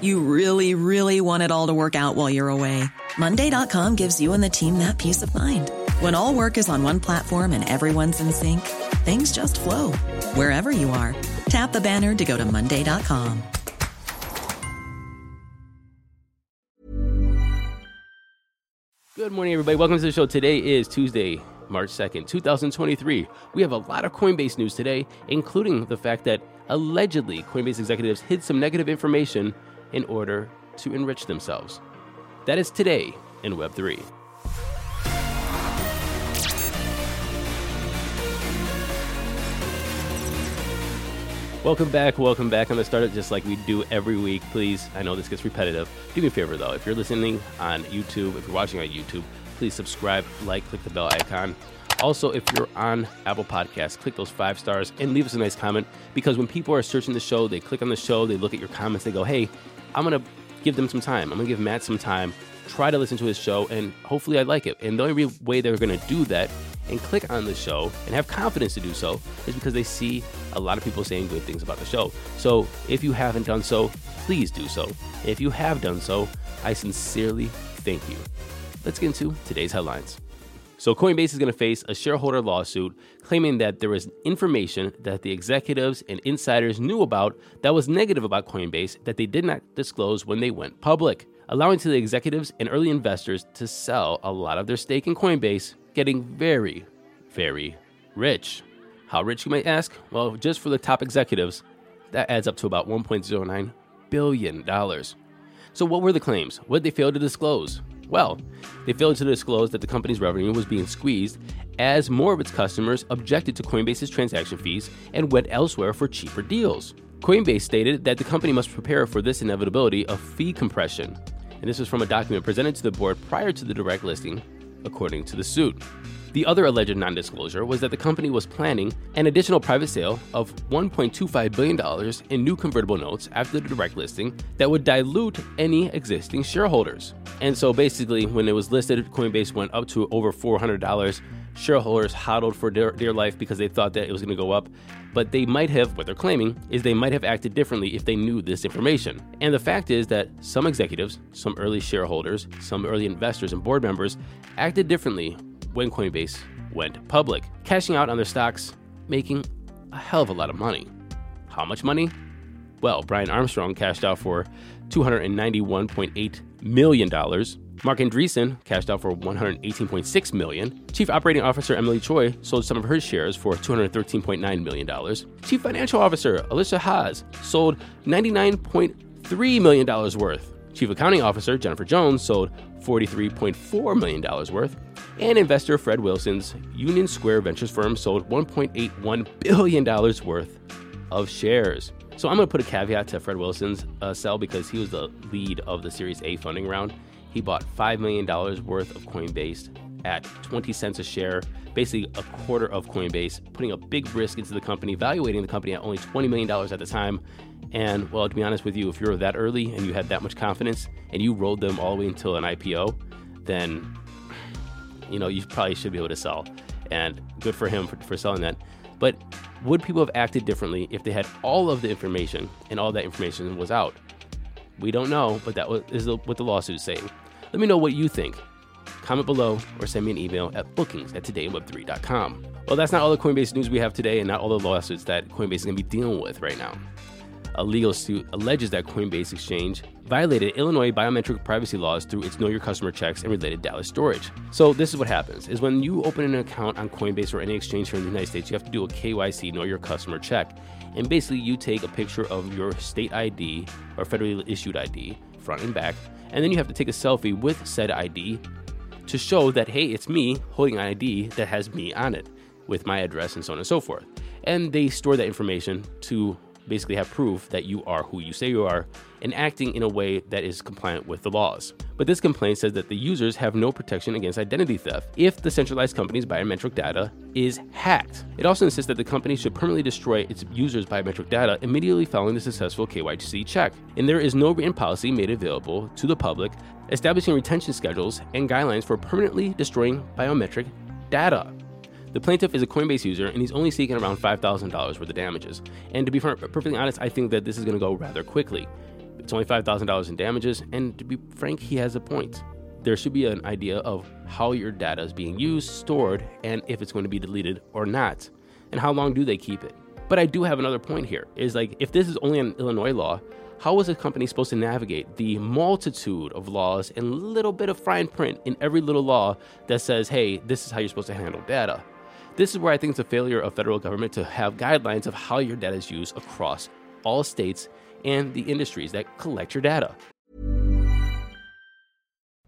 You really, really want it all to work out while you're away. Monday.com gives you and the team that peace of mind. When all work is on one platform and everyone's in sync, things just flow wherever you are. Tap the banner to go to Monday.com. Good morning, everybody. Welcome to the show. Today is Tuesday, March 2nd, 2023. We have a lot of Coinbase news today, including the fact that allegedly Coinbase executives hid some negative information in order to enrich themselves. That is today in Web3. Welcome back, welcome back. I'm going to start it just like we do every week. Please, I know this gets repetitive. Do me a favor though, if you're listening on YouTube, if you're watching on YouTube, please subscribe, like, click the bell icon. Also, if you're on Apple Podcasts, click those five stars and leave us a nice comment because when people are searching the show, they click on the show, they look at your comments, they go, hey, I'm to give them some time. I'm to give Matt some time, try to listen to his show, and hopefully I like it. And the only way they're to do that and click on the show and have confidence to do so is because they see a lot of people saying good things about the show. So if you haven't done so, please do so. If you have done so, I sincerely thank you. Let's get into today's headlines. So, Coinbase is going to face a shareholder lawsuit claiming that there was information that the executives and insiders knew about that was negative about Coinbase that they did not disclose when they went public, allowing to the executives and early investors to sell a lot of their stake in Coinbase, getting very, very rich. How rich, you might ask? Well, just for the top executives, that adds up to about $1.09 billion. So, what were the claims? What did they fail to disclose? Well, they failed to disclose that the company's revenue was being squeezed as more of its customers objected to Coinbase's transaction fees and went elsewhere for cheaper deals. Coinbase stated that the company must prepare for this inevitability of fee compression. And this was from a document presented to the board prior to the direct listing, according to the suit. The other alleged non disclosure was that the company was planning an additional private sale of $1.25 billion in new convertible notes after the direct listing that would dilute any existing shareholders. And so basically, when it was listed, Coinbase went up to over $400. Shareholders hodled for dear, dear life because they thought that it was going to go up. But they might have, what they're claiming, is they might have acted differently if they knew this information. And the fact is that some executives, some early shareholders, some early investors, and board members acted differently when Coinbase went public, cashing out on their stocks, making a hell of a lot of money. How much money? Well, Brian Armstrong cashed out for $291.8 million. Marc Andreessen cashed out for 118.6 million. Chief Operating Officer Emily Choi sold some of her shares for 213.9 million dollars. Chief Financial Officer Alesia Haas sold 99.3 million dollars worth. Chief Accounting Officer Jennifer Jones sold $43.4 million worth, and investor Fred Wilson's Union Square Ventures firm sold $1.81 billion worth of shares. So I'm going to put a caveat to Fred Wilson's uh, sell because he was the lead of the Series A funding round. He bought $5 million worth of Coinbase at 20 cents a share, basically a quarter of Coinbase, putting a big risk into the company, valuating the company at only $20 million at the time. And well, to be honest with you, if you're that early and you had that much confidence and you rolled them all the way until an IPO, then you know you probably should be able to sell. And good for him for, for selling that. But would people have acted differently if they had all of the information and all that information was out? We don't know, but that is what the lawsuit is saying. Let me know what you think. Comment below or send me an email at bookings at todayweb3.com. Well, that's not all the Coinbase news we have today and not all the lawsuits that Coinbase is going to be dealing with right now. A legal suit alleges that Coinbase Exchange violated Illinois biometric privacy laws through its know your customer checks and related data storage. So this is what happens is when you open an account on Coinbase or any exchange here in the United States, you have to do a KYC know your customer check. And basically you take a picture of your state ID or federally issued ID, front and back, and then you have to take a selfie with said ID to show that hey, it's me holding an ID that has me on it with my address and so on and so forth. And they store that information to basically have proof that you are who you say you are and acting in a way that is compliant with the laws. But this complaint says that the users have no protection against identity theft if the centralized company's biometric data is hacked. It also insists that the company should permanently destroy its users' biometric data immediately following the successful KYC check. And there is no written policy made available to the public establishing retention schedules and guidelines for permanently destroying biometric data. The plaintiff is a Coinbase user and he's only seeking around $5,000 worth of damages. And to be perfectly honest, I think that this is going to go rather quickly. It's only $5,000 in damages, and to be frank, he has a point. There should be an idea of how your data is being used, stored, and if it's going to be deleted or not, and how long do they keep it. But I do have another point here is like, if this is only an Illinois law, how is a company supposed to navigate the multitude of laws and little bit of fine print in every little law that says, hey, this is how you're supposed to handle data? This is where I think it's a failure of federal government to have guidelines of how your data is used across all states and the industries that collect your data.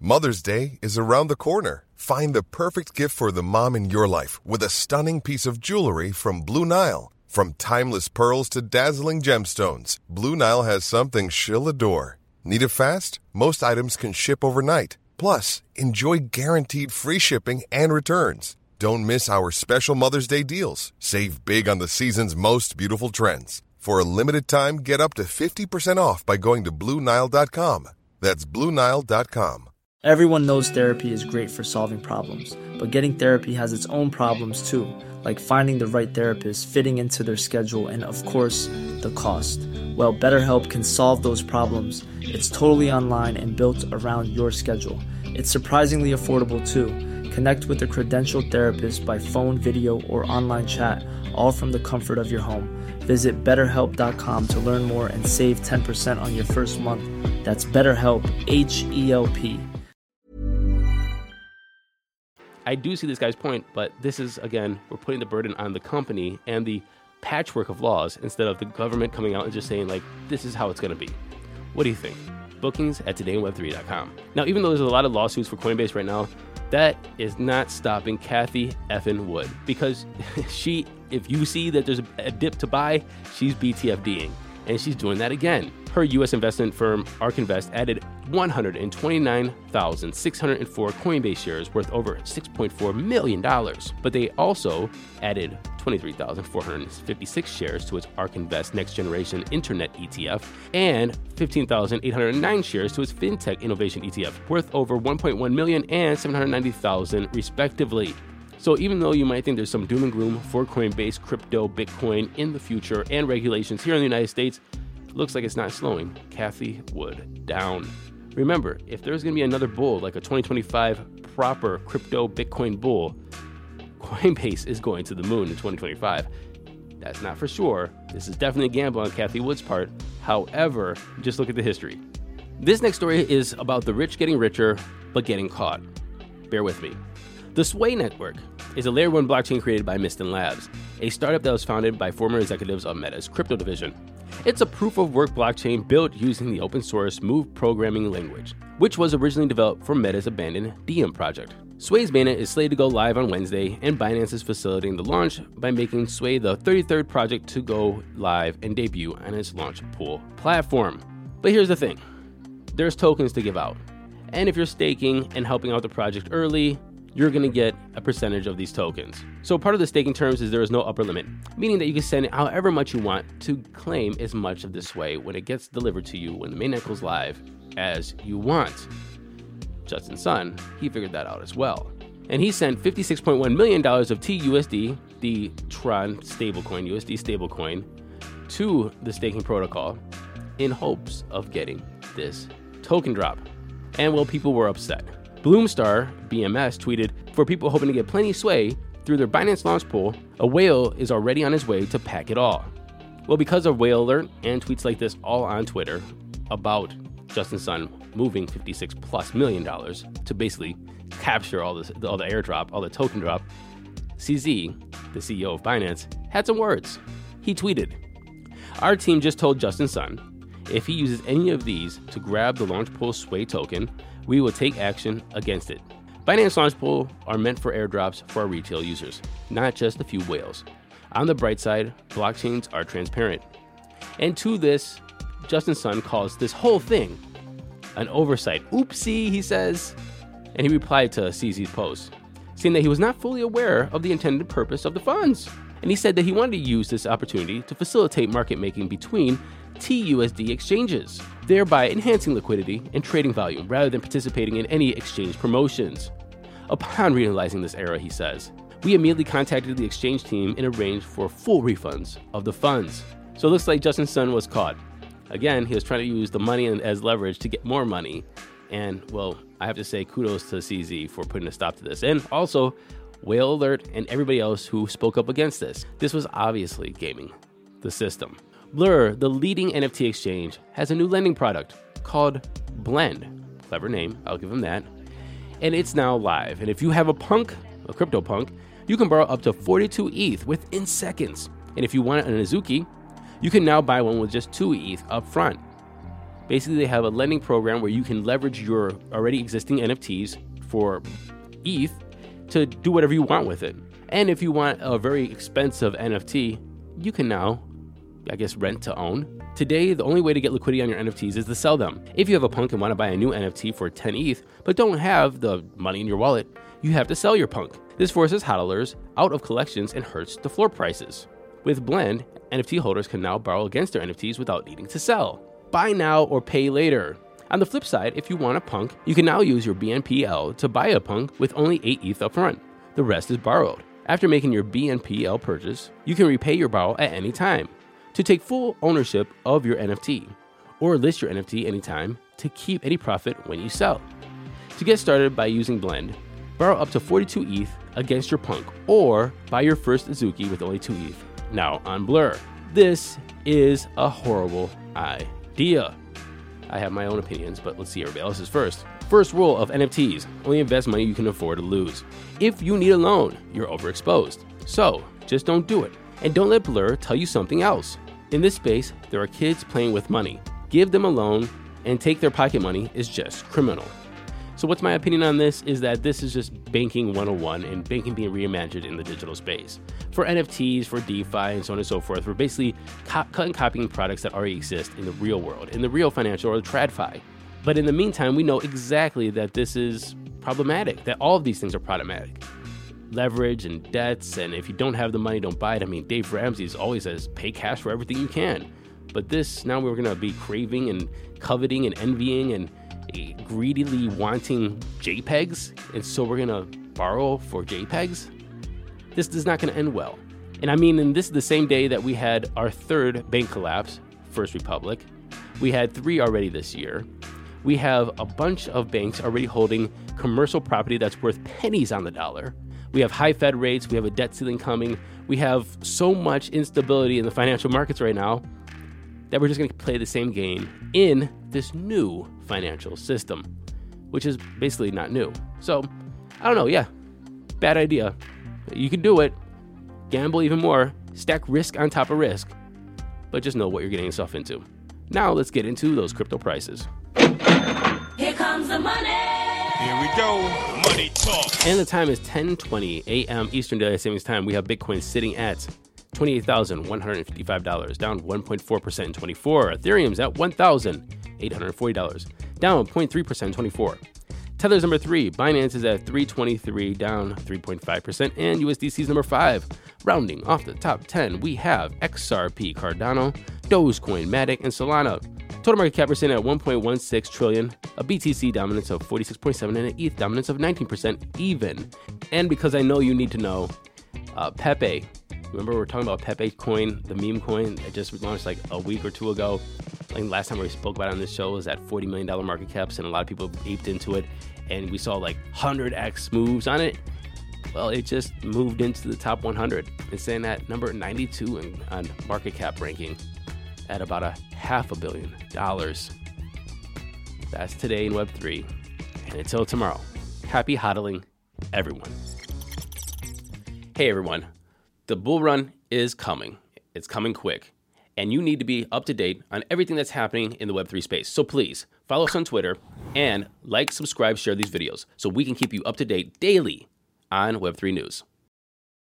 Mother's Day is around the corner. Find the perfect gift for the mom in your life with a stunning piece of jewelry from Blue Nile. From timeless pearls to dazzling gemstones, Blue Nile has something she'll adore. Need it fast? Most items can ship overnight. Plus, enjoy guaranteed free shipping and returns. Don't miss our special Mother's Day deals. Save big on the season's most beautiful trends. For a limited time, get up to 50% off by going to Bluenile.com. That's Bluenile.com. Everyone knows therapy is great for solving problems, but getting therapy has its own problems too, like finding the right therapist, fitting into their schedule, and of course, the cost. Well, BetterHelp can solve those problems. It's totally online and built around your schedule. It's surprisingly affordable too. Connect with a credentialed therapist by phone, video, or online chat, all from the comfort of your home. Visit betterhelp.com to learn more and save 10% on your first month. That's BetterHelp, H E L P. I do see this guy's point, but this is, again, we're putting the burden on the company and the patchwork of laws instead of the government coming out and just saying, like, this is how it's going to be. What do you think? Bookings at todayinweb3.com. Now, even though there's a lot of lawsuits for Coinbase right now, that is not stopping Cathie effin Wood because she, if you see that there's a dip to buy, she's BTFDing and she's doing that again. Her U.S. investment firm ARK Invest added 129,604 Coinbase shares worth over $6.4 million, but they also added 23,456 shares to its ARK Invest Next Generation Internet ETF and 15,809 shares to its FinTech Innovation ETF, worth over 1.1 million and 790,000 respectively. So even though you might think there's some doom and gloom for Coinbase, crypto, Bitcoin in the future and regulations here in the United States, looks like it's not slowing Cathie Wood down. Remember, if there's going to be another bull, like a 2025 proper crypto Bitcoin bull, Coinbase is going to the moon in 2025. That's not for sure. This is definitely a gamble on Cathie Wood's part. However, just look at the history. This next story is about the rich getting richer, but getting caught. Bear with me. The Sui Network is a layer 1 blockchain created by Mysten Labs, a startup that was founded by former executives of Meta's crypto division. It's a proof of work blockchain built using the open source Move programming language, which was originally developed for Meta's abandoned Diem project. Sui's mainnet is slated to go live on Wednesday, and Binance is facilitating the launch by making Sui the 33rd project to go live and debut on its launch pool platform. But here's the thing there's tokens to give out. And if you're staking and helping out the project early, you're going to get a percentage of these tokens. So part of the staking terms is there is no upper limit, meaning that you can send however much you want to claim as much of this way when it gets delivered to you when the mainnet goes live as you want. Justin Sun, he figured that out as well. And he sent $56.1 million of TUSD, the Tron stablecoin, USD stablecoin, to the staking protocol in hopes of getting this token drop. And well, people were upset. Bloomstar BMS tweeted For people hoping to get plenty Sui through their Binance launch pool, a whale is already on his way to pack it all. Well, because of Whale Alert and tweets like this all on Twitter about Justin Sun moving 56 plus million dollars to basically capture all this, all the airdrop, all the token drop, CZ, the CEO of Binance, had some words. He tweeted, "Our team just told Justin Sun if he uses any of these to grab the launch pool Sui token, we will take action against it. Binance Launchpool are meant for airdrops for our retail users, not just a few whales. On the bright side, blockchains are transparent. And to this, Justin Sun calls this whole thing an oversight. Oopsie, he says. And he replied to CZ's post, saying that he was not fully aware of the intended purpose of the funds. And he said that he wanted to use this opportunity to facilitate market making between TUSD exchanges, thereby enhancing liquidity and trading volume rather than participating in any exchange promotions. Upon realizing this error, he says, we immediately contacted the exchange team and arranged for full refunds of the funds. So it looks like Justin Sun was caught. Again, he was trying to use the money as leverage to get more money. And, well, I have to say kudos to CZ for putting a stop to this. And also, Whale Alert and everybody else who spoke up against this. This was obviously gaming the system. Blur, the leading NFT exchange, has a new lending product called Blend. Clever name, I'll give them that. And it's now live. And if you have a punk, a crypto punk, you can borrow up to 42 ETH within seconds. And if you want an Azuki, you can now buy one with just 2 ETH up front. Basically, they have a lending program where you can leverage your already existing NFTs for ETH to do whatever you want with it. And if you want a very expensive NFT, you can now I guess, rent to own. Today, the only way to get liquidity on your NFTs is to sell them. If you have a punk and want to buy a new NFT for 10 ETH, but don't have the money in your wallet, you have to sell your punk. This forces hodlers out of collections and hurts the floor prices. With Blend, NFT holders can now borrow against their NFTs without needing to sell. Buy now or pay later. On the flip side, if you want a punk, you can now use your BNPL to buy a punk with only 8 ETH upfront. The rest is borrowed. After making your BNPL purchase, you can repay your borrow at any time to take full ownership of your NFT, or list your NFT anytime to keep any profit when you sell. To get started by using Blend, borrow up to 42 ETH against your punk, or buy your first Azuki with only 2 ETH. Now on Blur. This is a horrible idea. I have my own opinions, but let's see everybody else's first. First rule of NFTs only invest money you can afford to lose. If you need a loan, you're overexposed. So just don't do it. And don't let Blur tell you something else. In this space, there are kids playing with money. Give them a loan and take their pocket money is just criminal. So, what's my opinion on this is that this is just banking 101 and banking being reimagined in the digital space. For NFTs, for DeFi, and so on and so forth, we're basically co- cut and copying products that already exist in the real world, in the real financial or the TradFi. But in the meantime, we know exactly that this is problematic, that all of these things are problematic leverage and debts. And if you don't have the money, don't buy it. I mean, Dave Ramsey always says pay cash for everything you can. But this, now we're going to be craving and coveting and envying and eh, greedily wanting JPEGs. And so we're going to borrow for JPEGs. This is not going to end well. And I mean, and this is the same day that we had our third bank collapse, First Republic. We had three already this year. We have a bunch of banks already holding commercial property that's worth pennies on the dollar. We have high Fed rates, we have a debt ceiling coming, we have so much instability in the financial markets right now that we're just going to play the same game in this new financial system, which is basically not new. So, I don't know, yeah, bad idea. You can do it, gamble even more, stack risk on top of risk, but just know what you're getting yourself into. Now, let's get into those crypto prices. Here we go. Money talk. And the time is 10:20 a.m. Eastern Daylight Savings Time. We have Bitcoin sitting at $28,155, down 1.4% in 24. Ethereum's at $1,840, down 0.3% 24. Tether's number three. Binance is at 323, down 3.5%. And USDC's number five. Rounding off the top 10, we have XRP Cardano, Dogecoin, Matic, and Solana. Total market cap percent at 1.16 trillion, a BTC dominance of 46.7 and an ETH dominance of 19% even. And because I know you need to know, uh, Pepe. Remember we are talking about Pepe coin, the meme coin that just launched like a week or two ago. Like last time we spoke about it on this show was at 40 million dollar market caps, and a lot of people aped into it. And we saw like 100x moves on it. well, it just moved into the top 100. It's staying at number 92 in, on market cap ranking at about a half a billion dollars. That's today in Web3. And until tomorrow, happy hodling, everyone. Hey, everyone. The bull run is coming. It's coming quick. And you need to be up to date on everything that's happening in the Web3 space. So please follow us on Twitter and like, subscribe, share these videos so we can keep you up to date daily on Web3 News.